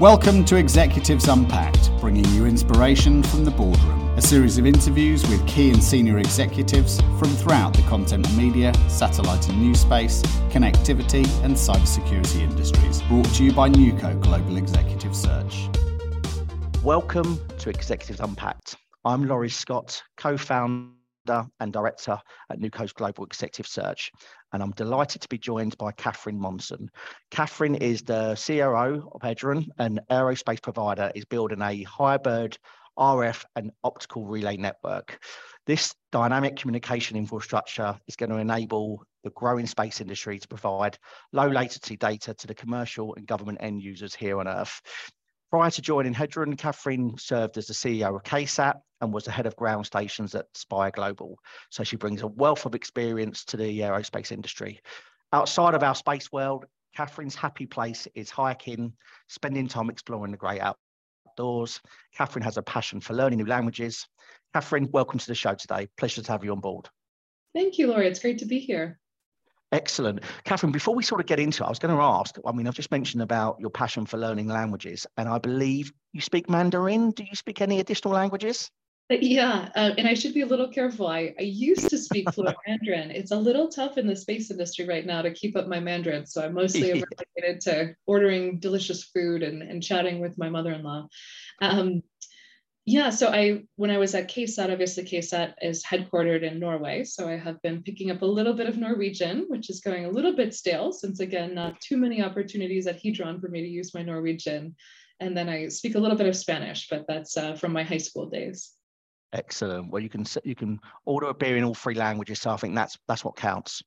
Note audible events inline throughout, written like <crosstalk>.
Welcome to Executives Unpacked, bringing you inspiration from the boardroom. A series of interviews with key and senior executives from throughout the content media, satellite and news space, connectivity, and cybersecurity industries. Brought to you by Newco Global Executive Search. Welcome to Executives Unpacked. I'm Laurie Scott, co founder and director at Newco's Global Executive Search. And I'm delighted to be joined by Katherine Monson. Katherine is the COO of Hedron, an aerospace provider, is building a hybrid RF and optical relay network. This dynamic communication infrastructure is going to enable the growing space industry to provide low latency data to the commercial and government end users here on Earth. Prior to joining Hedron, Katherine served as the CEO of KSAT and was the head of ground stations at Spire Global. So she brings a wealth of experience to the aerospace industry. Outside of our space world, Katherine's happy place is hiking, spending time exploring the great outdoors. Katherine has a passion for learning new languages. Katherine, welcome to the show today. Pleasure to have you on board. Thank you, Laurie. It's great to be here. Excellent. Katherine, before we sort of get into it, I was going to ask I mean, I've just mentioned about your passion for learning languages, and I believe you speak Mandarin. Do you speak any additional languages? Uh, yeah, uh, and I should be a little careful. I, I used to speak fluent <laughs> Mandarin. It's a little tough in the space industry right now to keep up my Mandarin, so I'm mostly <laughs> relegated to ordering delicious food and, and chatting with my mother-in-law. Um, yeah, so I when I was at KSAT, obviously KSAT is headquartered in Norway, so I have been picking up a little bit of Norwegian, which is going a little bit stale since again, not too many opportunities at Hedron for me to use my Norwegian. And then I speak a little bit of Spanish, but that's uh, from my high school days. Excellent. Well, you can you can order a beer in all three languages, so I think that's that's what counts.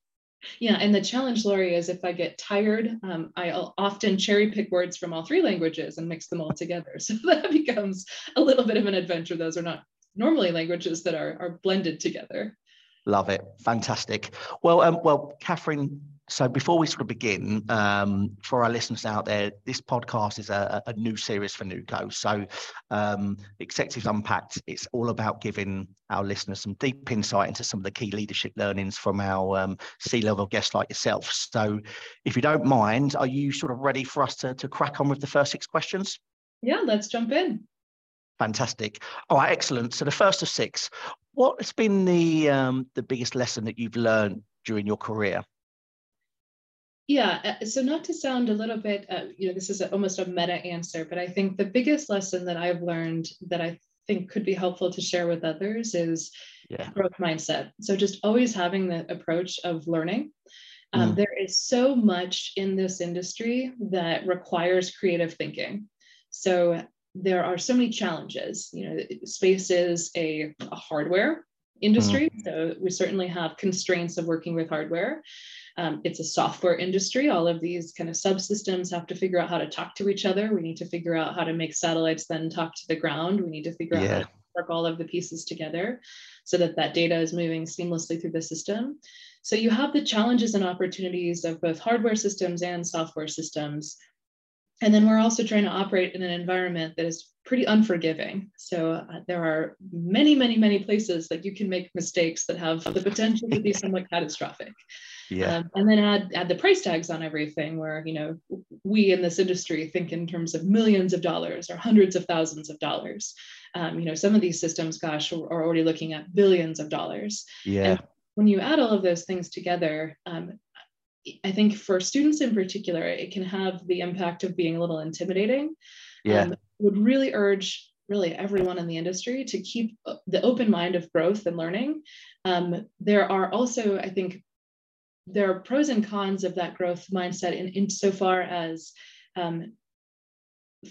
Yeah, and the challenge, Laurie, is if I get tired, um, I'll often cherry pick words from all three languages and mix them all together. <laughs> So that becomes a little bit of an adventure. Those are not normally languages that are, are blended together. Love it. Fantastic. Well, um, well, Katherine, so before we sort of begin, um, for our listeners out there, this podcast is a, a new series for Newco. So um, Executives Unpacked, it's all about giving our listeners some deep insight into some of the key leadership learnings from our um, C-level guests like yourself. So if you don't mind, are you sort of ready for us to, to crack on with the first six questions? Yeah, let's jump in. Fantastic. All right, excellent. So the first of six, what has been the um, the biggest lesson that you've learned during your career? Yeah, uh, so not to sound a little bit, uh, you know, this is a, almost a meta answer, but I think the biggest lesson that I've learned that I think could be helpful to share with others is yeah. growth mindset. So just always having the approach of learning. Um, mm. There is so much in this industry that requires creative thinking. So there are so many challenges. You know, space is a, a hardware industry, mm. so we certainly have constraints of working with hardware. Um, it's a software industry. All of these kind of subsystems have to figure out how to talk to each other. We need to figure out how to make satellites then talk to the ground. We need to figure yeah. out how to work all of the pieces together so that that data is moving seamlessly through the system. So you have the challenges and opportunities of both hardware systems and software systems. And then we're also trying to operate in an environment that is pretty unforgiving. So uh, there are many, many, many places that you can make mistakes that have the potential to be <laughs> somewhat catastrophic. Yeah. Um, and then add add the price tags on everything, where you know we in this industry think in terms of millions of dollars or hundreds of thousands of dollars. Um, you know, some of these systems, gosh, are already looking at billions of dollars. Yeah. And when you add all of those things together, um, I think for students in particular, it can have the impact of being a little intimidating. Yeah. Um, would really urge really everyone in the industry to keep the open mind of growth and learning. Um, there are also, I think, there are pros and cons of that growth mindset in insofar as um,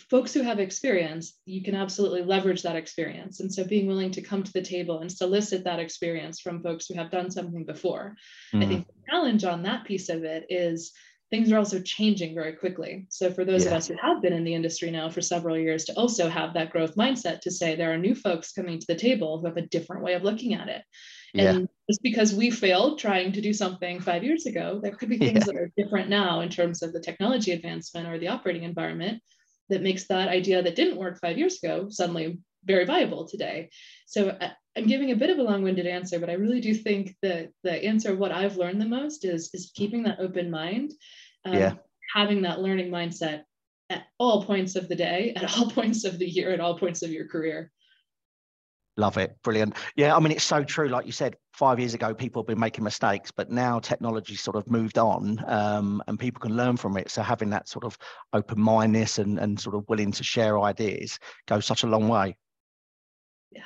folks who have experience, you can absolutely leverage that experience. And so being willing to come to the table and solicit that experience from folks who have done something before. Mm. I think the challenge on that piece of it is things are also changing very quickly. So for those yeah. of us who have been in the industry now for several years to also have that growth mindset to say there are new folks coming to the table who have a different way of looking at it. And yeah. just because we failed trying to do something five years ago, there could be <laughs> things yeah. that are different now in terms of the technology advancement or the operating environment that makes that idea that didn't work five years ago suddenly very viable today. So uh, I'm giving a bit of a long-winded answer, but I really do think that the answer of what I've learned the most is, is keeping that open mind, um, yeah. having that learning mindset at all points of the day, at all <laughs> points of the year, at all points of your career. Love it. Brilliant. Yeah, I mean, it's so true. Like you said, five years ago, people have been making mistakes, but now technology sort of moved on um, and people can learn from it. So having that sort of open mindedness and, and sort of willing to share ideas goes such a long way. Yeah.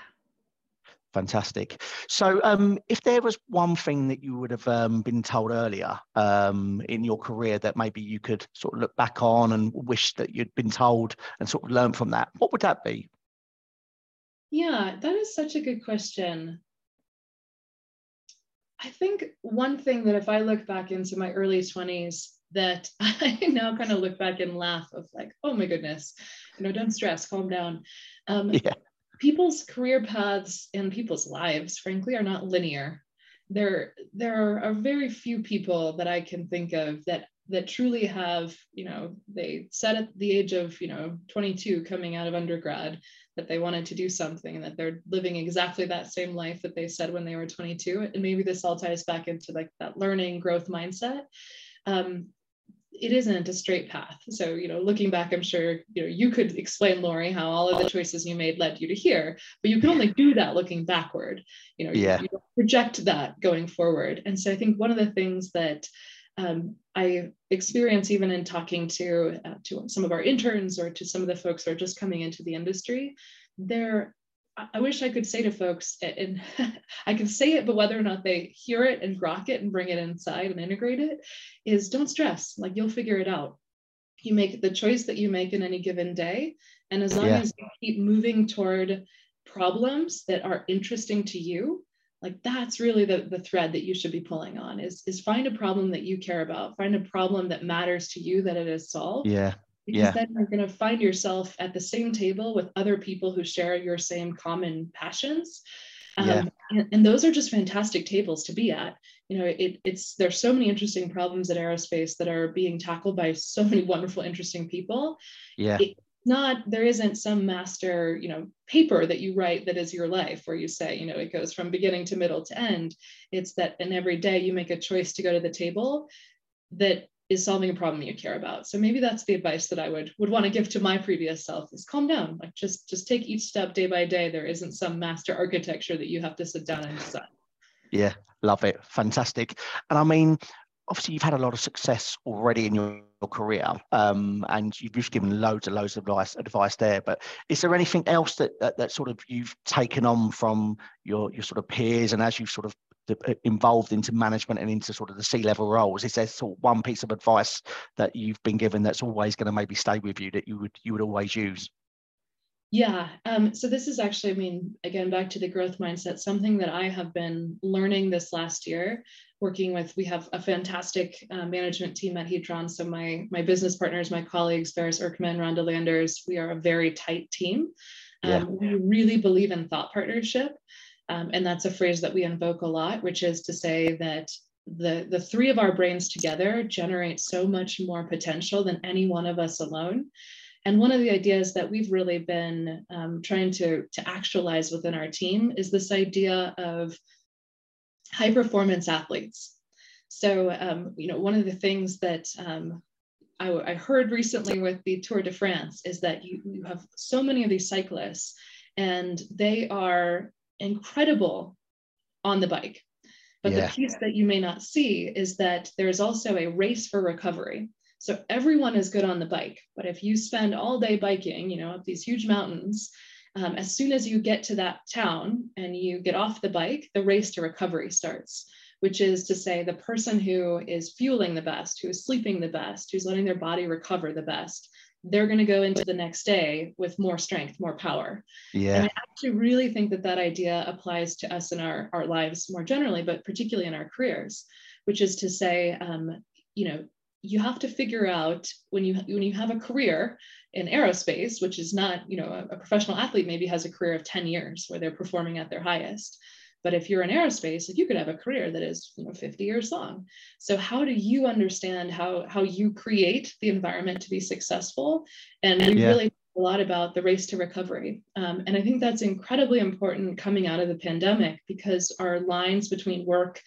Fantastic. So, um, if there was one thing that you would have um, been told earlier um, in your career that maybe you could sort of look back on and wish that you'd been told and sort of learn from that, what would that be? Yeah, that is such a good question. I think one thing that if I look back into my early 20s, that <laughs> I now kind of look back and laugh of like, oh my goodness, you know, don't stress, calm down. Um, yeah. People's career paths and people's lives, frankly, are not linear. There, there are very few people that I can think of that that truly have, you know, they set at the age of, you know, 22 coming out of undergrad that they wanted to do something and that they're living exactly that same life that they said when they were 22 and maybe this all ties back into like that learning growth mindset. Um, it isn't a straight path. So you know looking back i'm sure you know you could explain laurie how all of the choices you made led you to here but you can only do that looking backward. You know yeah. you, you project that going forward. And so i think one of the things that um, I experience even in talking to uh, to some of our interns or to some of the folks who are just coming into the industry, there. I wish I could say to folks, and <laughs> I can say it, but whether or not they hear it and grok it and bring it inside and integrate it, is don't stress. Like you'll figure it out. You make the choice that you make in any given day, and as long yeah. as you keep moving toward problems that are interesting to you, like that's really the, the thread that you should be pulling on is, is find a problem that you care about. Find a problem that matters to you that it is solved. Yeah. Because yeah. then you're going to find yourself at the same table with other people who share your same common passions. Um, yeah. and, and, those are just fantastic tables to be at. You know it, it's there's so many interesting problems at aerospace that are being tackled by so many wonderful interesting people. Yeah. It, not there isn't some master you know paper that you write that is your life where you say you know it goes from beginning to middle to end. It's that in every day you make a choice to go to the table that is solving a problem you care about. So maybe that's the advice that i would would want to give to my previous self is calm down. Like just just take each step day by day. There isn't some master architecture that you have to sit down and decide. Yeah love it. Fantastic. And i mean obviously you've had a lot of success already in your, your career um, and you've just given loads and loads of advice, advice there but is there anything else that, that, that sort of you've taken on from your your sort of peers and as you've sort of uh, involved into management and into sort of the C-level roles is there sort of one piece of advice that you've been given that's always going to maybe stay with you that you would you would always use yeah. Um, so this is actually, I mean, again, back to the growth mindset, something that I have been learning this last year, working with, we have a fantastic uh, management team at Hedron. So my, my business partners, my colleagues, Baris Erkman, Rhonda Landers, we are a very tight team. Um, yeah. We really believe in thought partnership. Um, and that's a phrase that we invoke a lot, which is to say that the, the three of our brains together generate so much more potential than any one of us alone. And one of the ideas that we've really been um, trying to, to actualize within our team is this idea of high performance athletes. So, um, you know, one of the things that um, I, I, heard recently with the Tour de France is that you, you have so many of these cyclists and they are incredible on the bike. But yeah. the piece that you may not see is that there's also a race for recovery. So everyone is good on the bike, but if you spend all day biking, you know, up these huge mountains, um, as soon as you get to that town and you get off the bike, the race to recovery starts, which is to say the person who is fueling the best, who is sleeping the best, who's letting their body recover the best, they're going to go into the next day with more strength, more power. Yeah. And I actually really think that that idea applies to us in our, our lives more generally, but particularly in our careers, which is to say, um, you know, you have to figure out when you when you have a career in aerospace which is not you know a, a, professional athlete maybe has a career of 10 years where they're performing at their highest. But if you're in aerospace like you could have a career that is you know 50 years long. So how do you understand how how you create the environment to be successful and we yeah. really a lot about the race to recovery? Um, and i think that's incredibly important coming out of the pandemic because our lines between work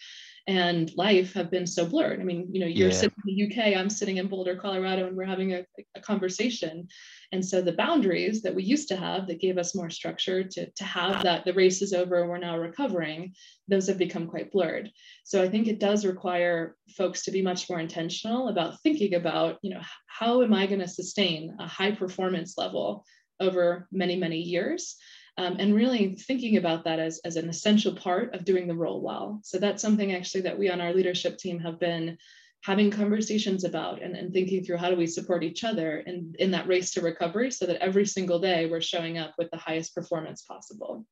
and life have been so blurred. I mean, you know, you're yeah. sitting in the UK, I'm sitting in Boulder, Colorado, and we're having a, a, conversation. And so the boundaries that we used to have that gave us more structure to, to have that the race is over, we're now recovering, those have become quite blurred. So I think it does require folks to be much more intentional about thinking about, you know, how am I going to sustain a high performance level over many, many years? Um, and really thinking about that as, as an essential part of doing the role well. So that's something actually that we on our leadership team have been having conversations about and, and thinking through how do we support each other in, in that race to recovery so that every single day we're showing up with the highest performance possible.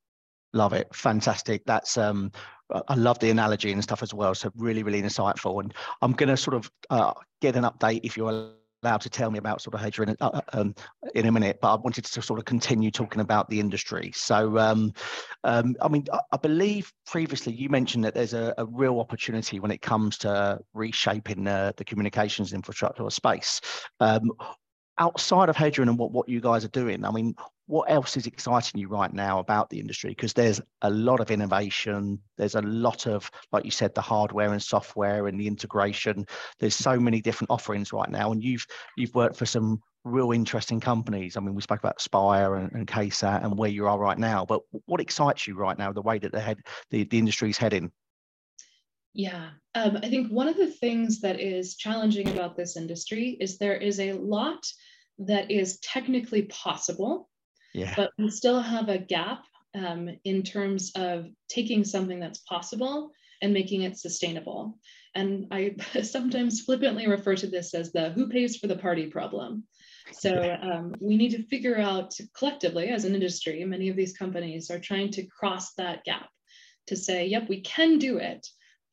Love it. Fantastic. That's um I love the analogy and stuff as well. So really, really insightful. And I'm going to sort of uh, get an update if you're allowed to tell me about sort of Hedron in, uh, uh, um, in a minute, but I wanted to sort of continue talking about the industry. So, um, um, I mean, I, I, believe previously you mentioned that there's a, a real opportunity when it comes to reshaping uh, the communications infrastructure space. Outside of Hedron and what, what you guys are doing, I mean, what else is exciting you right now about the industry? Because there's a lot of innovation. There's a lot of, like you said, the hardware and software and the integration. There's so many different offerings right now, and you've you've worked for some real interesting companies. I mean, we spoke about Spire and, and KSAT and where you are right now. But what excites you right now? The way that the head the, the industry is heading. Yeah, um, I think one of the things that is challenging about this industry is there is a lot that is technically possible yeah. But we still have a gap um, in terms of taking something that's possible and making it sustainable. And I <laughs> sometimes flippantly refer to this as the who pays for the party problem. So <laughs> um, we need to figure out collectively as an industry, many of these companies are trying to cross that gap to say, yep, we can do it,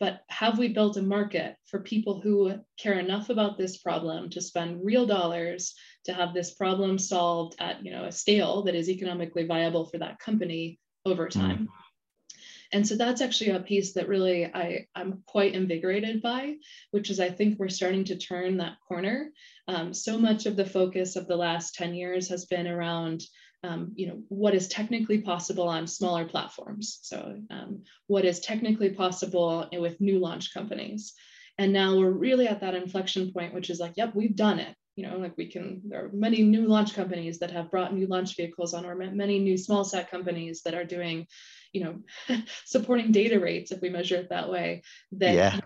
but have we built a market for people who care enough about this problem to spend real dollars to have this problem solved at you know a scale that is economically viable for that company over mm. time mm. and so that's actually a piece that really I, i'm quite invigorated by which is i think we're starting to turn that corner um, so much of the focus of the last 10 years has been around um, you know what is technically possible on smaller platforms. So um, what is technically possible with new launch companies. And now we're really at that inflection point which is like yep we've done it. You know like we can there are many new launch companies that have brought new launch vehicles on or many new small sat companies that are doing you know <laughs> supporting data rates if we measure it that way that yeah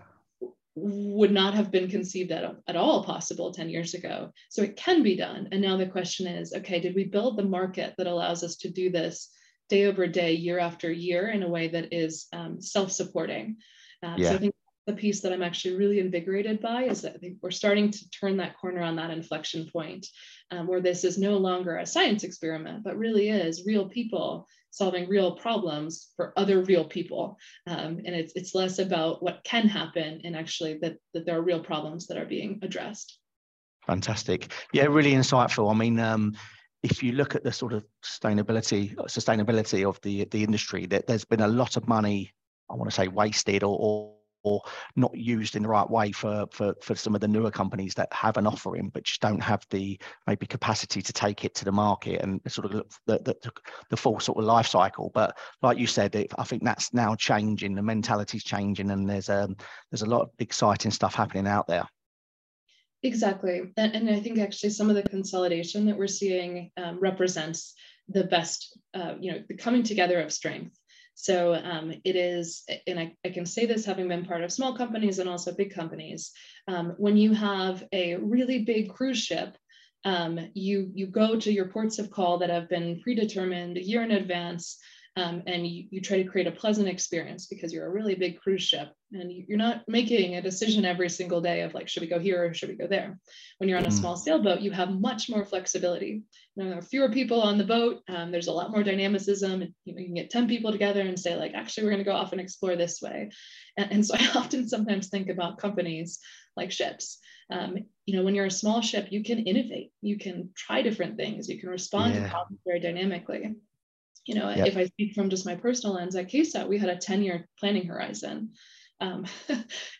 would not have been conceived at, at all possible 10 years ago. So it can be done. And now the question is okay, did we build the market that allows us to do this day over day, year after year in a way that is um, self supporting? Uh, yeah. So I think the piece that I'm actually really invigorated by is that I think we're starting to turn that corner on that inflection point um, where this is no longer a science experiment, but really is real people solving real problems for other real people. Um, and it's, it's less about what can happen and actually that, that there are real problems that are being addressed. Fantastic. Yeah, really insightful. I mean, um, if you look at the sort of sustainability sustainability of the the industry, that there's been a lot of money, I want to say wasted or, or or not used in the right way for, for, for some of the newer companies that have an offering but just don't have the maybe capacity to take it to the market and sort of look the, the, the full sort of life cycle. But like you said, it, I think that's now changing. The mentality's changing, and there's a um, there's a lot of exciting stuff happening out there. Exactly, and, and I think actually some of the consolidation that we're seeing um, represents the best, uh, you know, the coming together of strength. So um, it is, and I, I, can say this having been part of small companies and also big companies, um, when you have a really big cruise ship, um, you, you go to your ports of call that have been predetermined a year in advance um, and you, you try to create a pleasant experience because you're a really big cruise ship and you're not making a decision every single day of like should we go here or should we go there? When you're on a mm. small sailboat you have much more flexibility. You know, there are fewer people on the boat um, there's a lot more dynamicism and you, know, you can get 10 people together and say like actually we're going to go off and explore this way. And, and so <laughs> i often sometimes think about companies like ships. Um, you know when you're a small ship you can innovate. You can try different things. You can respond yeah. to problems very dynamically you know, yep. if I speak from just my personal lens at KSAT, we had a 10 year planning horizon. um, <laughs>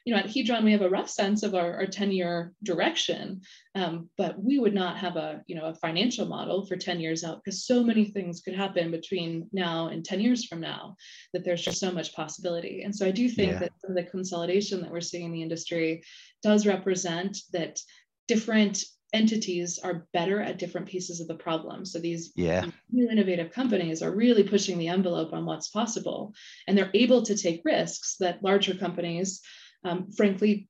you know, at Hedron, we have a rough sense of our, our 10 year direction, um, but we would not have a, you know, a financial model for 10 years out because so many things could happen between now and 10 years from now that there's just so much possibility. And so I do think yeah. that some of the consolidation that we're seeing in the industry does represent that different entities are better at different pieces of the problem. So these yeah. new innovative companies are really pushing the envelope on what's possible, and they're able to take risks that larger companies, um, frankly,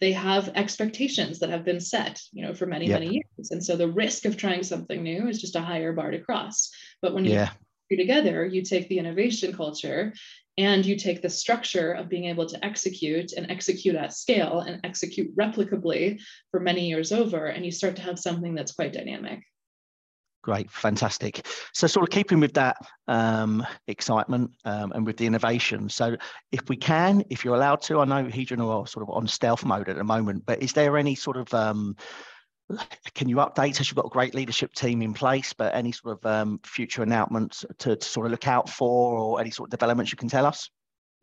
they have expectations that have been set, you know, for many yep. many years, and so the risk of trying something new is just a higher bar to cross. But when you yeah together, you take the innovation culture and you take the structure of being able to execute and execute at scale and execute replicably for many years over, and you start to have something that's quite dynamic. Great, fantastic. So, sort of keeping with that um, excitement um, and with the innovation. So, if we can, if you're allowed to, I know Hedron are sort of on stealth mode at the moment, but is there any sort of um, can you update us? You've got a great leadership team in place, but any sort of um, future announcements to, to, sort of look out for or any sort of developments you can tell us?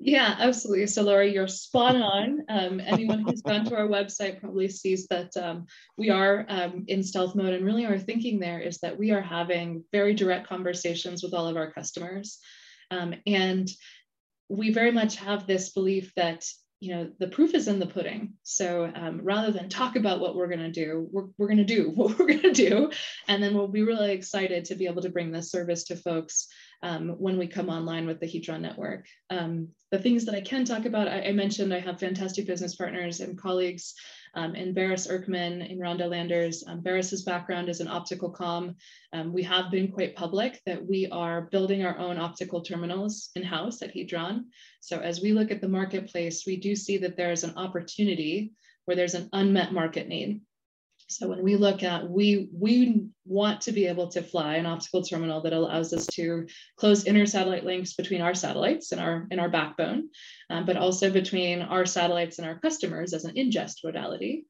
Yeah, absolutely. So, Laurie, you're spot on. Um, anyone who's gone to our website probably sees that um, we are um, in stealth mode. And really, our thinking there is that we are having very direct conversations with all of our customers. Um, and we very much have this belief that you know the proof is in the pudding so um, rather than talk about what we're going to do we're, we're going to do <laughs> what we're going to do and then we'll be really excited to be able to bring this service to folks um, when we come online with the Hedron network. Um, the things that I can talk about, I, I, mentioned I have fantastic business partners and colleagues um, in Baris Erkman, in Rhonda Landers. Um, Baris's background is in optical comm. Um, we have been quite public that we are building our own optical terminals in-house at Hedron. So as we look at the marketplace, we do see that there is an opportunity where there's an unmet market need. So when we look at, we, we want to be able to fly an optical terminal that allows us to close inter-satellite links between our satellites and our, and our backbone, um, but also between our satellites and our customers as an ingest modality.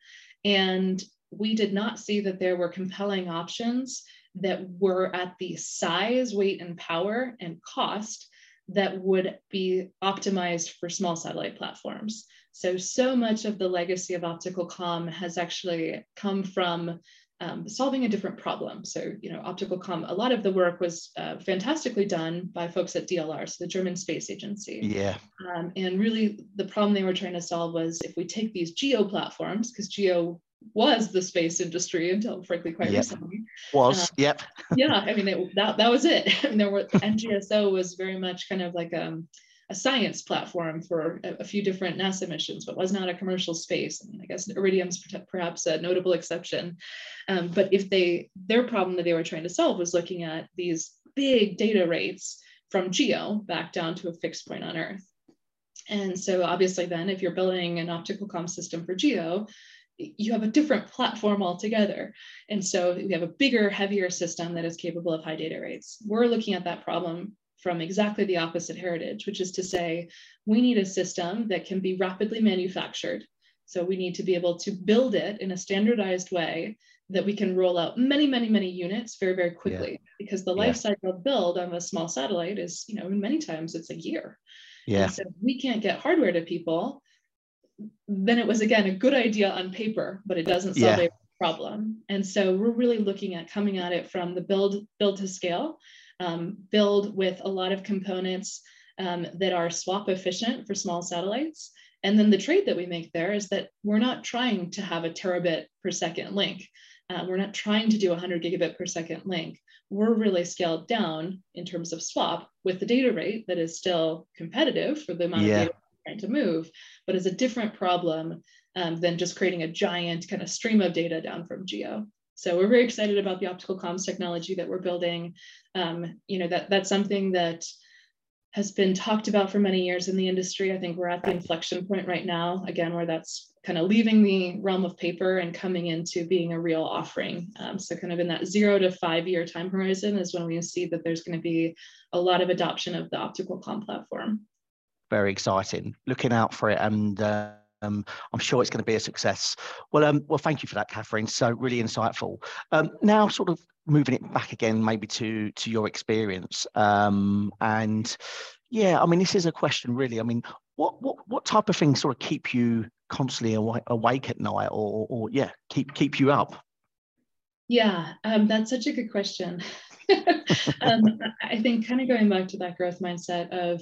And we did not see that there were compelling options that were at the size, weight, and power and cost that would be optimized for small satellite platforms. So, so much of the legacy of optical comm has actually come from um, solving a different problem. So, you know, optical comm, a lot of the work was uh, fantastically done by folks at DLR, so the German Space Agency. Yeah. Um, and really, the problem they were trying to solve was if we take these geo platforms, because geo was the space industry until frankly quite yep. recently. Was, uh, yep. <laughs> yeah, I mean, it, that, that was it. and <laughs> there were, NGSO was very much kind of like, um, a science platform for a, a, few different NASA missions, but was not a commercial space. I mean, I guess Iridium's perhaps a notable exception. Um, but if they, their problem that they were trying to solve was looking at these big data rates from geo back down to a fixed point on Earth. And so obviously then if you're building an optical comm system for geo, you have a different platform altogether. And so we have a bigger, heavier system that is capable of high data rates. We're looking at that problem from exactly the opposite heritage, which is to say, we need a system that can be rapidly manufactured. So we need to be able to build it in a standardized way that we can roll out many, many, many units very, very quickly. Yeah. Because the life yeah. cycle build on a small satellite is, you know, many times it's a year. Yeah. And so we can't get hardware to people. Then it was again a good idea on paper, but it doesn't solve yeah. a problem. And so we're really looking at coming at it from the build build to scale um, build with a lot of components um, that are SWaP efficient for small satellites. And then the trade that we make there is that we're not trying to have a terabit per second link. Uh, we're not trying to do a 100 gigabit per second link. We're really scaled down in terms of SWaP with the data rate that is still competitive for the amount yeah. of data trying to move, but is a different problem um, than just creating a giant kind of stream of data down from geo. So we're very excited about the optical comms technology that we're building. Um, you know, that that's something that has been talked about for many years in the industry. I think we're at the inflection point right now, again, where that's kind of leaving the realm of paper and coming into being a real offering. Um, so kind of in that zero to five year time horizon is when we see that there's going to be a lot of adoption of the optical comm platform. Very exciting. Looking out for it and um, I'm sure it's going to be a success. Well, um, well, thank you for that, Katherine. So really insightful. Um, now, sort of moving it back again, maybe to to your experience, um, and yeah, I mean, this is a question really. I mean, what what what type of things sort of keep you constantly awake, awake at night, or or yeah, keep keep you up? Yeah, um, that's such a good question. <laughs> um, I think kind of going back to that growth mindset of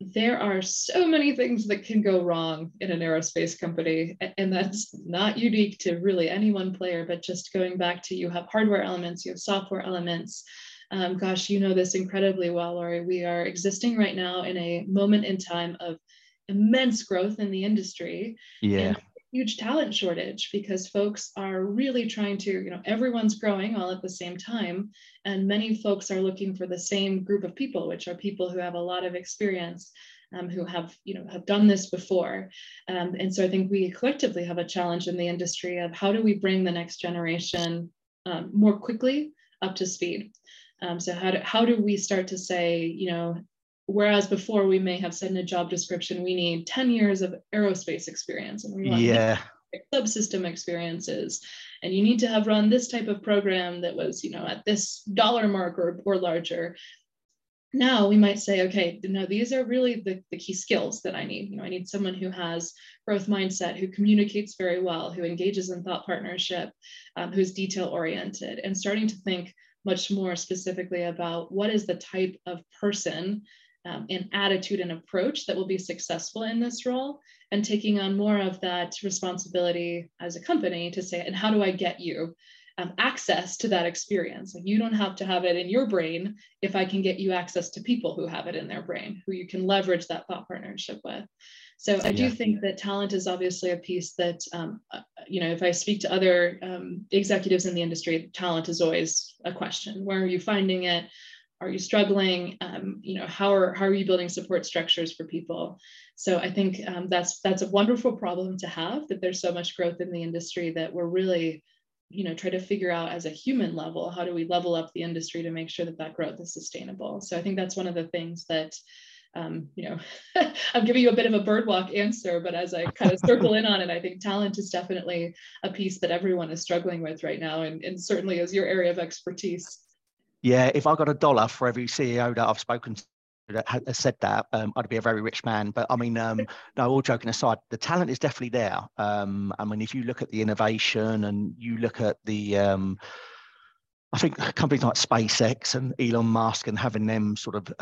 there are so many things that can go wrong in an aerospace company and that's not unique to really any one player but just going back to you have hardware elements you have software elements. Um, gosh you know this incredibly well Laurie. we are existing right now in a moment in time of immense growth in the industry. Yeah huge talent shortage because folks are really trying to you know everyone's growing all at the same time and many folks are looking for the same group of people which are people who have a lot of experience um, who have you know have done this before. Um, and so i think we collectively have a challenge in the industry of how do we bring the next generation um, more quickly up to speed? Um, so how do, how do we start to say you know whereas before we may have said in a job description we need 10 years of aerospace experience and we want yeah. subsystem experiences. And you need to have run this type of program that was you know at this dollar mark or, or larger. Now we might say okay no these are really the, the key skills that i need. You know i need someone who has growth mindset who communicates very well who engages in thought partnership um, who's detail oriented and starting to think much more specifically about what is the type of person um, and attitude and approach that will be successful in this role and taking on more of that responsibility as a company to say and how do i get you um, access to that experience like you don't have to have it in your brain if i can get you access to people who have it in their brain who you can leverage that thought partnership with so I do think that talent is obviously a piece that, um, uh, you know, if I speak to other um, executives in the industry, talent is always a question. Where are you finding it? Are you struggling? Um, you know how are how are you building support structures for people? So i think um, that's that's a wonderful problem to have that there's so much growth in the industry that we're really you know try to figure out as a human level how do we level up the industry to make sure that that growth is sustainable? So i think that's one of the things that um, you know <laughs> i'm giving you a bit of a birdwalk answer but as i kind of circle in on it i think talent is definitely a piece that everyone is struggling with right now and, and certainly is your area of expertise yeah, if I got a dollar for every CEO that I've spoken to that has said that, um, I'd be a very rich man. But I mean, um, <laughs> no, all joking aside, the talent is definitely there. Um, I mean, if you look at the innovation and you look at the, um, I think companies like SpaceX and Elon Musk and having them sort of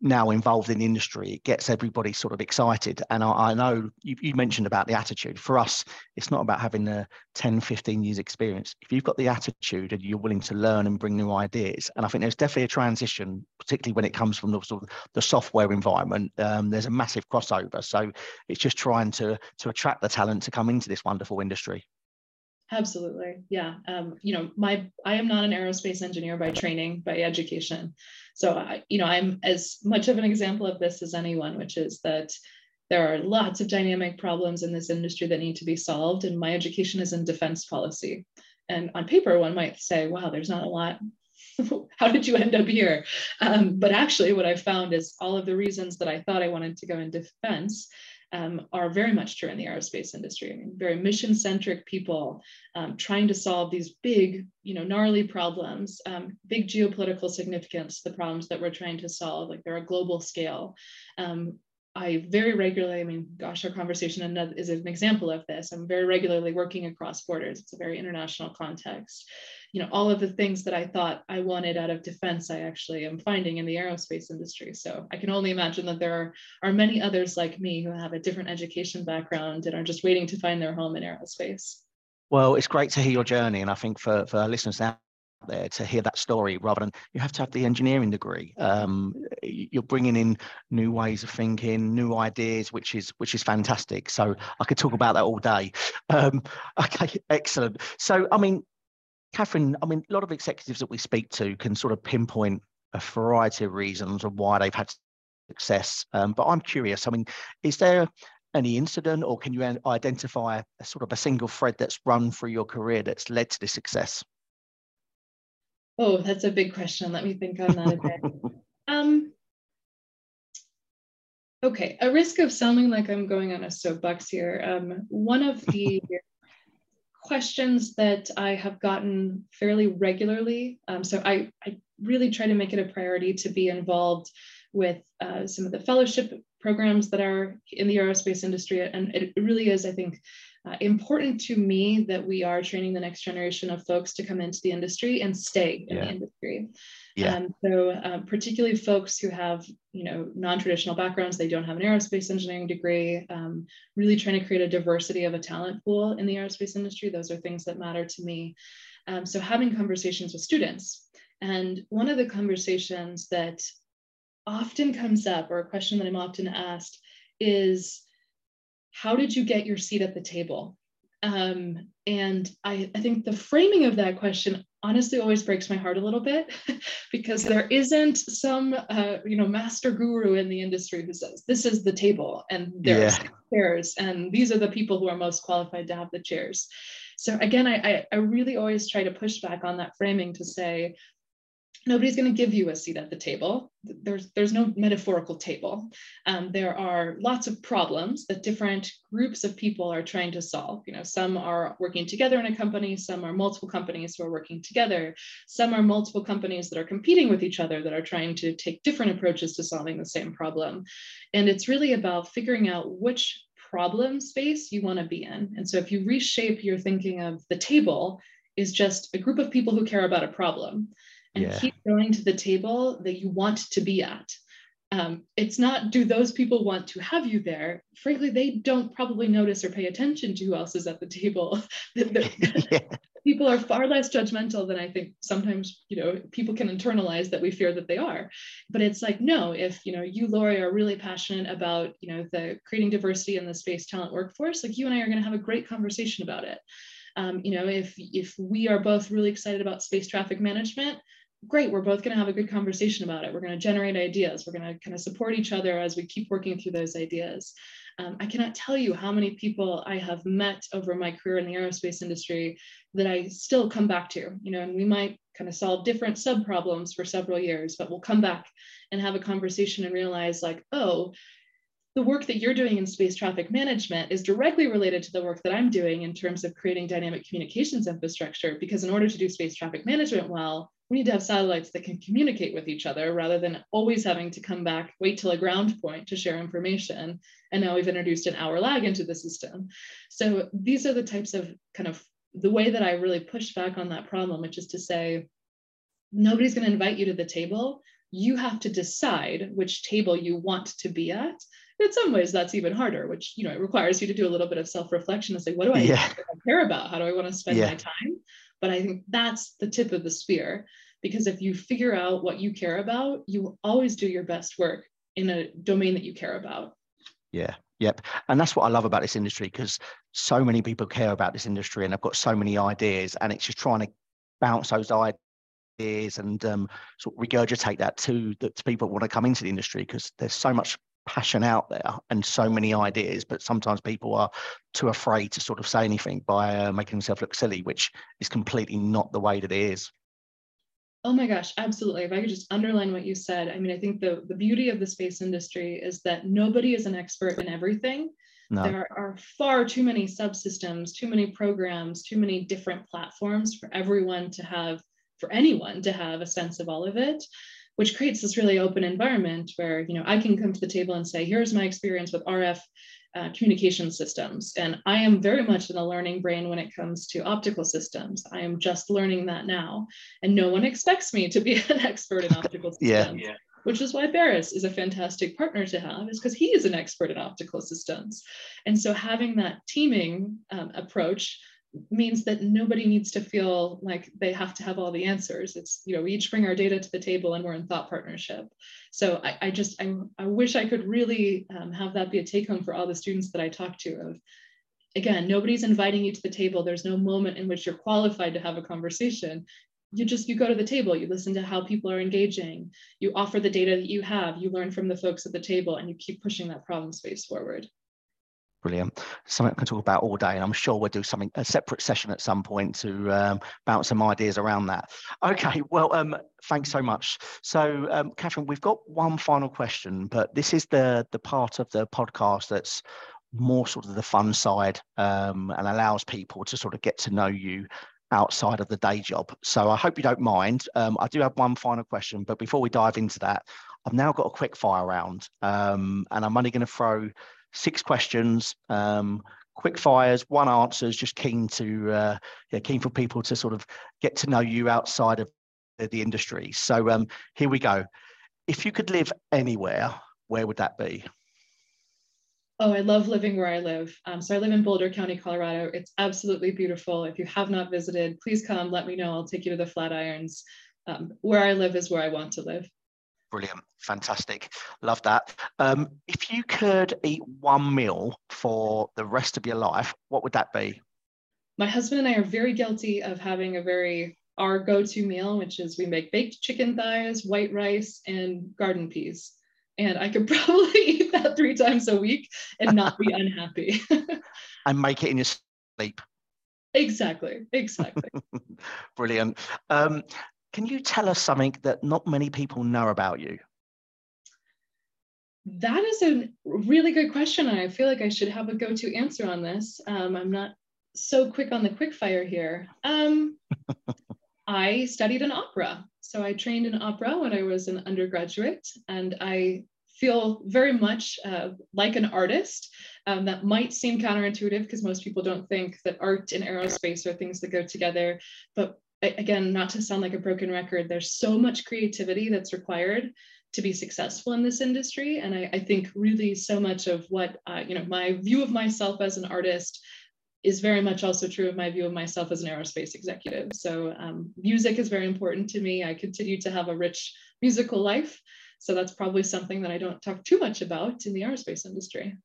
now involved in the industry, it gets everybody sort of excited. And I, I know you, you, mentioned about the attitude. For us, it's not about having the 10, 15 years experience. If you've got the attitude and you're willing to learn and bring new ideas, and I think there's definitely a transition, particularly when it comes from the sort of the software environment, um, there's a massive crossover. So it's just trying to to attract the talent to come into this wonderful industry. Absolutely. Yeah. Um, you know, my I am not an aerospace engineer by training, by education. So I, you know, I'm as much of an example of this as anyone, which is that there are lots of dynamic problems in this industry that need to be solved. And my education is in defense policy. And on paper, one might say, wow, there's not a lot. <laughs> How did you end up here? Um, but actually, what I found is all of the reasons that I thought I wanted to go in defense um, are very much true in the aerospace industry. I mean, very mission-centric people um, trying to solve these big, you know, gnarly problems, um, big geopolitical significance, the problems that we're trying to solve, like they're a global scale. I very regularly, I mean, gosh, our conversation is an example of this. I'm very regularly working across borders. It's a very international context. You know, all of the things that I thought I wanted out of defense, I actually am finding in the aerospace industry. So I can only imagine that there are, are many others like me who have a different education background and are just waiting to find their home in aerospace. Well, it's great to hear your journey. And I think for, for our listeners now, there to hear that story rather than you have to have the engineering degree. Um, you're bringing in new ways of thinking new ideas which is which is fantastic. So i could talk about that all day. <laughs> Um, okay excellent. So i mean katherine i mean a lot of executives that we speak to can sort of pinpoint a variety of reasons of why they've had success. Um, but i'm curious i mean is there any incident or can you identify a sort of a single thread that's run through your career that's led to this success Oh, that's a big question. Let me think on that a bit. <laughs> um, okay, a risk of sounding like I'm going on a soapbox here. Um, one of the <laughs> questions that I have gotten fairly regularly, um, so I, I really try to make it a priority to be involved with uh, some of the fellowship programs that are in the aerospace industry. And it really is, I think, uh, important to me that we are training the next generation of folks to come into the industry and stay in yeah. the industry. Yeah. Um, so uh, particularly folks who have, you know, non-traditional backgrounds, they don't have an aerospace engineering degree, um, really trying to create a diversity of a talent pool in the aerospace industry. Those are things that matter to me. Um, so having conversations with students. And one of the conversations that often comes up, or a question that I'm often asked, is how did you get your seat at the table? Um, and I, I think the framing of that question honestly always breaks my heart a little bit <laughs> because there isn't some uh, you know master guru in the industry who says this is the table and there's yeah. chairs and these are the people who are most qualified to have the chairs so again I, I really always try to push back on that framing to say nobody's going to give you a seat at the table. There's, there's no metaphorical table. Um, there are lots of problems that different groups of people are trying to solve. You know, some are working together in a company, some are multiple companies who are working together, some are multiple companies that are competing with each other that are trying to take different approaches to solving the same problem. And it's really about figuring out which problem space you want to be in. And so if you reshape your thinking of the table is just a group of people who care about a problem and yeah. keep going to the table that you want to be at. Um, it's not do those people want to have you there frankly they don't probably notice or pay attention to who else is at the table <laughs> <laughs> yeah. people are far less judgmental than i think sometimes you know people can internalize that we fear that they are but it's like no if you know you Laurie are really passionate about you know the creating diversity in the space talent workforce like you and i are going to have a great conversation about it um, you know if if we are both really excited about space traffic management great, we're both going to have a good conversation about it. We're going to generate ideas. We're going to kind of support each other as we keep working through those ideas. Um, I cannot tell you how many people I have met over my career in the aerospace industry that I still come back to, you know, and we might kind of solve different sub problems for several years, but we'll come back and have a conversation and realize like, oh, the work that you're doing in space traffic management is directly related to the work that I'm doing in terms of creating dynamic communications infrastructure. Because in order to do space traffic management well, we need to have satellites that can communicate with each other rather than always having to come back, wait till a ground point to share information. And now we've introduced an hour lag into the system. So these are the types of kind of the way that I really push back on that problem, which is to say, nobody's going to invite you to the table. You have to decide which table you want to be at in some ways that's even harder which you know it requires you to do a little bit of self-reflection and say what do i, yeah. care about how do i want to spend yeah. my time but i think that's the tip of the spear because if you figure out what you care about you will always do your best work in a domain that you care about yeah Yep. And that's what I love about this industry because so many people care about this industry and I've got so many ideas and it's just trying to bounce those ideas and um, sort of regurgitate that to, the, to people want to come into the industry because there's so much passion out there and so many ideas, but sometimes people are too afraid to sort of say anything by uh, making themselves look silly, which is completely not the way that it is. Oh my gosh, absolutely. If I could just underline what you said, I mean, I think the, the beauty of the space industry is that nobody is an expert in everything. No. There are far too many subsystems, too many programs, too many different platforms for everyone to have, for anyone to have a sense of all of it which creates this really open environment where you know I can come to the table and say, here's my experience with RF uh, communication systems. And I am very much in a learning brain when it comes to optical systems. I am just learning that now. And no one expects me to be <laughs> an expert in optical <laughs> systems. yeah. Which is why Baris is a fantastic partner to have, is because he is an expert in optical systems. And so having that teaming um, approach means that nobody needs to feel like they have to have all the answers. It's, you know, we each bring our data to the table and we're in thought partnership. So I, I just, I, I wish I could really um, have that be a take home for all the students that I talk to of, again, nobody's inviting you to the table. There's no moment in which you're qualified to have a conversation. You just, you go to the table, you listen to how people are engaging, you offer the data that you have, you learn from the folks at the table and you keep pushing that problem space forward. Brilliant. Something I can talk about all day, and I'm sure we'll do something a separate session at some point to um, bounce some ideas around that. Okay. Well, um, thanks so much. So, um, Katherine, we've got one final question, but this is the the part of the podcast that's more sort of the fun side um, and allows people to sort of get to know you outside of the day job. So I hope you don't mind. Um, I do have one final question, but before we dive into that, I've now got a quick fire round, um, and I'm only going to throw six questions. Um, quick fires, one answers. Just keen to uh, yeah, keen for people to sort of get to know you outside of the, industry. So um, here we go. If you could live anywhere, where would that be? Oh, I love living where I live. Um, so I live in Boulder County, Colorado. It's absolutely beautiful. If you have not visited, please come. Let me know. I'll take you to the Flatirons. Um, where I live is where I want to live. Brilliant, fantastic, love that. Um, if you could eat one meal for the rest of your life, what would that be? My husband and I are very guilty of having a very our go-to meal, which is we make baked chicken thighs, white rice, and garden peas. And I could <laughs> probably eat that three times a week and not be <laughs> unhappy. and make it in your sleep. Exactly, exactly. <laughs> Brilliant. Um, can you tell us something that not many people know about you? That is a really good question. I feel like I should have a go to answer on this. Um, I'm not so quick on the quick fire here. Um, <laughs> I studied in opera. So I trained in opera when I was an undergraduate, and I feel very much uh, like an artist. Um, that might seem counterintuitive because most people don't think that art and aerospace are things that go together. But again, not to sound like a broken record, there's so much creativity that's required to be successful in this industry. And I, I think really so much of what, uh, you know, my view of myself as an artist is very much also true of my view of myself as an aerospace executive. So um, music is very important to me. I continue to have a rich musical life. So that's probably something that I don't talk too much about in the aerospace industry.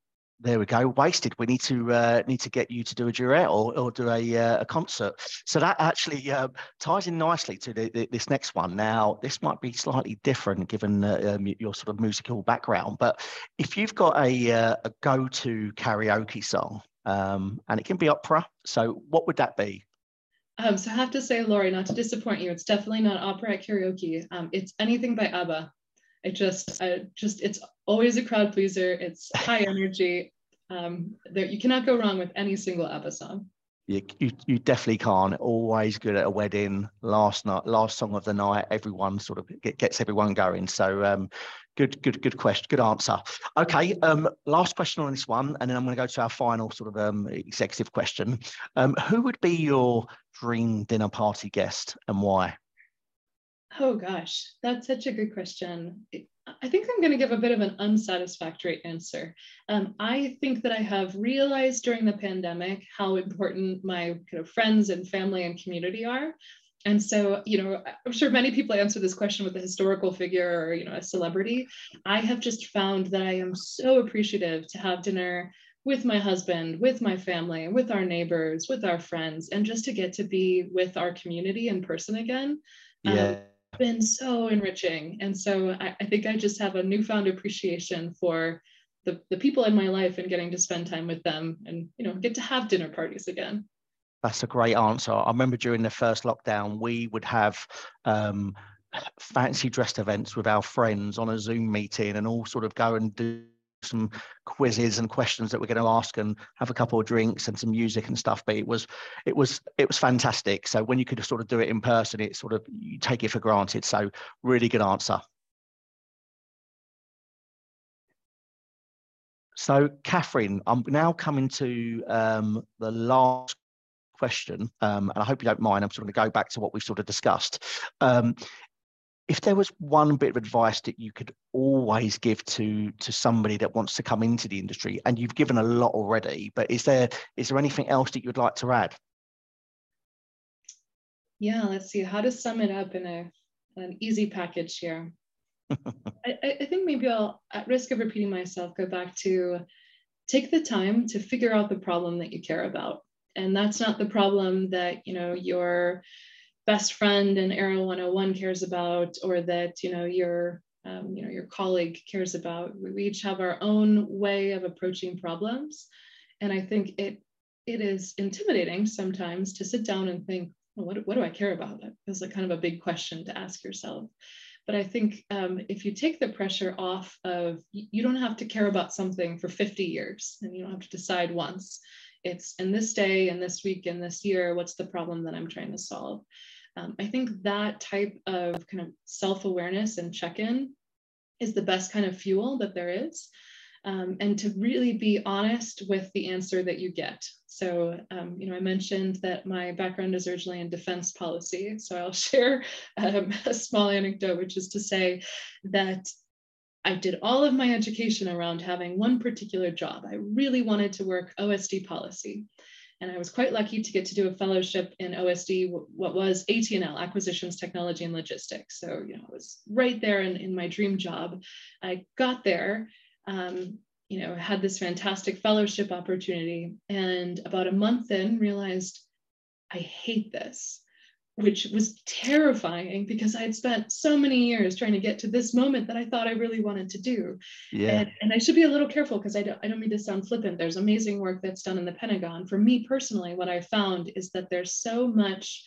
There we go. Wasted. We need to uh, need to get you to do a duet or, or do a, uh, a concert. So that actually uh, ties in nicely to the, the, this next one. Now, this might be slightly different given uh, um, your sort of musical background, but if you've got a, uh, a go-to karaoke song, um, and it can be opera, so what would that be? Um, so I have to say, Laurie, not to disappoint you, it's definitely not opera at karaoke. Um, it's anything by ABBA. I just, I just, it's always a crowd pleaser. It's high <laughs> energy. Um, there, you cannot go wrong with any single ABBA song. You, you, you definitely can't. Always good at a wedding. Last night, last song of the night. Everyone sort of get, gets everyone going. So, um, good, good, good question. Good answer. Okay. Um, last question on this one, and then I'm going to go to our final sort of um executive question. Um, who would be your dream dinner party guest and why? Oh gosh, that's such a good question. I think I'm going to give a bit of an unsatisfactory answer. Um, I think that I have realized during the pandemic how important my kind of friends and family and community are. And so, you know, I'm sure many people answer this question with a historical figure or, you know, a celebrity. I have just found that I am so appreciative to have dinner with my husband, with my family, with our neighbors, with our friends, and just to get to be with our community in person again. Um, yeah. Um, been so enriching. And so I, I, think I just have a newfound appreciation for the, the people in my life and getting to spend time with them and, you know, get to have dinner parties again. That's a great answer. I remember during the first lockdown, we would have um, fancy dressed events with our friends on a Zoom meeting and all sort of go and do some quizzes and questions that we're going to ask and have a couple of drinks and some music and stuff but it was it was it was fantastic. So when you could sort of do it in person it sort of you take it for granted. So really good answer. So katherine i'm now coming to um, the last question um, and i hope you don't mind. I'm sort of going to go back to what we've sort of discussed. Um, if there was one bit of advice that you could always give to to somebody that wants to come into the industry and you've given a lot already but is there is there anything else that you'd like to add? Yeah let's see. How to sum it up in a an easy package here. <laughs> I, I think maybe i'll at risk of repeating myself go back to take the time to figure out the problem that you care about. And that's not the problem that you know your best friend in Aero 101 cares about, or that you know your um, you know your colleague cares about. We each have our own way of approaching problems, and I think it it is intimidating sometimes to sit down and think, well, what what do I care about? That feels like kind of a big question to ask yourself. But I think um, if you take the pressure off of, you don't have to care about something for 50 years, and you don't have to decide once. It's in this day, in this week, in this year, what's the problem that I'm trying to solve? Um, I think that type of kind of self awareness and check in is the best kind of fuel that there is. Um, and to really be honest with the answer that you get. So, um, you know, I mentioned that my background is originally in defense policy. So I'll <laughs> share um, a small anecdote, which is to say that I did all of my education around having one particular job. I really wanted to work OSD policy. And I was quite lucky to get to do a fellowship in OSD, what was AT&L, Acquisitions, Technology, and Logistics. So, you know, I was right there in, in my dream job. I got there, um, you know, had this fantastic fellowship opportunity. And about a month in, realized I hate this which was terrifying because I had spent so many years trying to get to this moment that I thought I really wanted to do. Yeah. And, and I should be a little careful because I don't, I don't mean to sound flippant. There's amazing work that's done in the Pentagon. For me personally, what I found is that there's so much,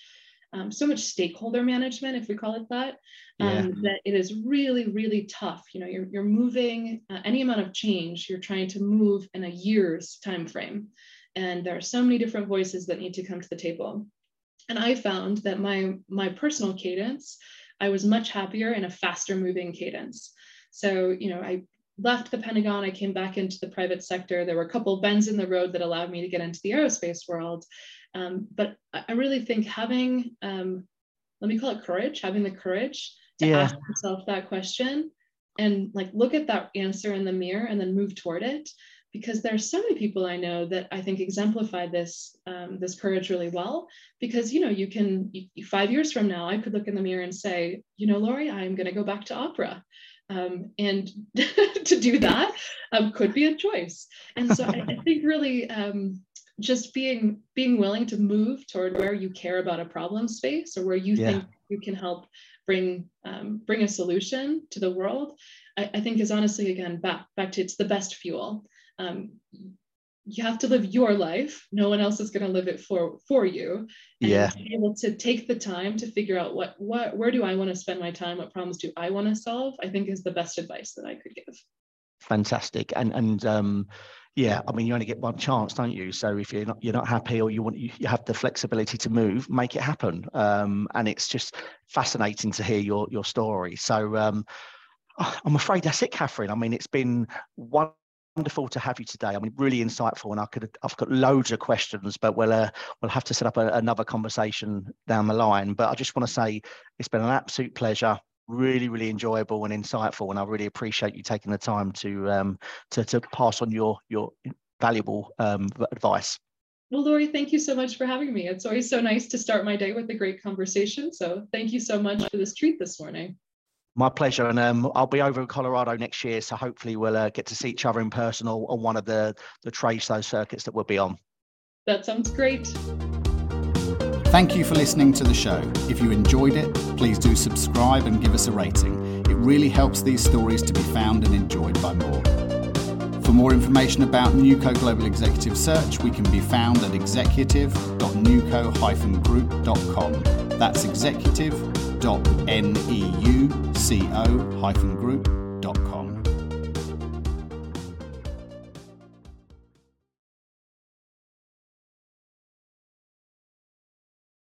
um, so much stakeholder management, if we call it that, um, yeah. that it is really, really tough. You know, you're, you're moving uh, any amount of change, you're trying to move in a year's time frame. And there are so many different voices that need to come to the table and I found that my my personal cadence, I was much happier in a faster moving cadence. So, you know, I left the Pentagon, I came back into the private sector. There were a couple bends in the road that allowed me to get into the aerospace world. Um, but I really think having, um, let me call it courage, having the courage to yeah. ask yourself that question and like look at that answer in the mirror and then move toward it because there are so many people I know that I think exemplify this um, this courage really well. Because you know, you can you, five years from now, I could look in the mirror and say, you know, Laurie, I'm going to go back to opera, um, and <laughs> to do that um, could be a choice. And so I, I <laughs> think really um, just being being willing to move toward where you care about a problem space or where you yeah. think you can help bring um, bring a solution to the world I, I, think is honestly again back back to it's the best fuel um, you have to live your life. No one else is going to live it for for you. And yeah. be able to take the time to figure out what what where do i want to spend my time? What problems do i want to solve? I think is the best advice that i could give. Fantastic. And and um yeah i mean you only get one chance don't you? So if you're not you're not happy or you want you, you have the flexibility to move make it happen. Um and it's just fascinating to hear your your story. So um I'm afraid that's it, Katherine. I mean, it's been one wonderful to have you today. I mean, really insightful, and I could I've got loads of questions, but we'll uh, we'll have to set up a, another conversation down the line. But I just want to say it's been an absolute pleasure. Really, really enjoyable and insightful, and I really appreciate you taking the time to um, to to pass on your your valuable um, advice. Well, Laurie, thank you so much for having me. It's always so nice to start my day with a great conversation. So, thank you so much for this treat this morning. My pleasure, and um, I'll be over in Colorado next year, so hopefully we'll uh, get to see each other in person or on one of the the trade show circuits that we'll be on. That sounds great. Thank you for listening to the show. If you enjoyed it, please do subscribe and give us a rating. It really helps these stories to be found and enjoyed by more. For more information about Nuco Global Executive Search, we can be found at executive.nuco-group.com. That's executive.nuco-group.com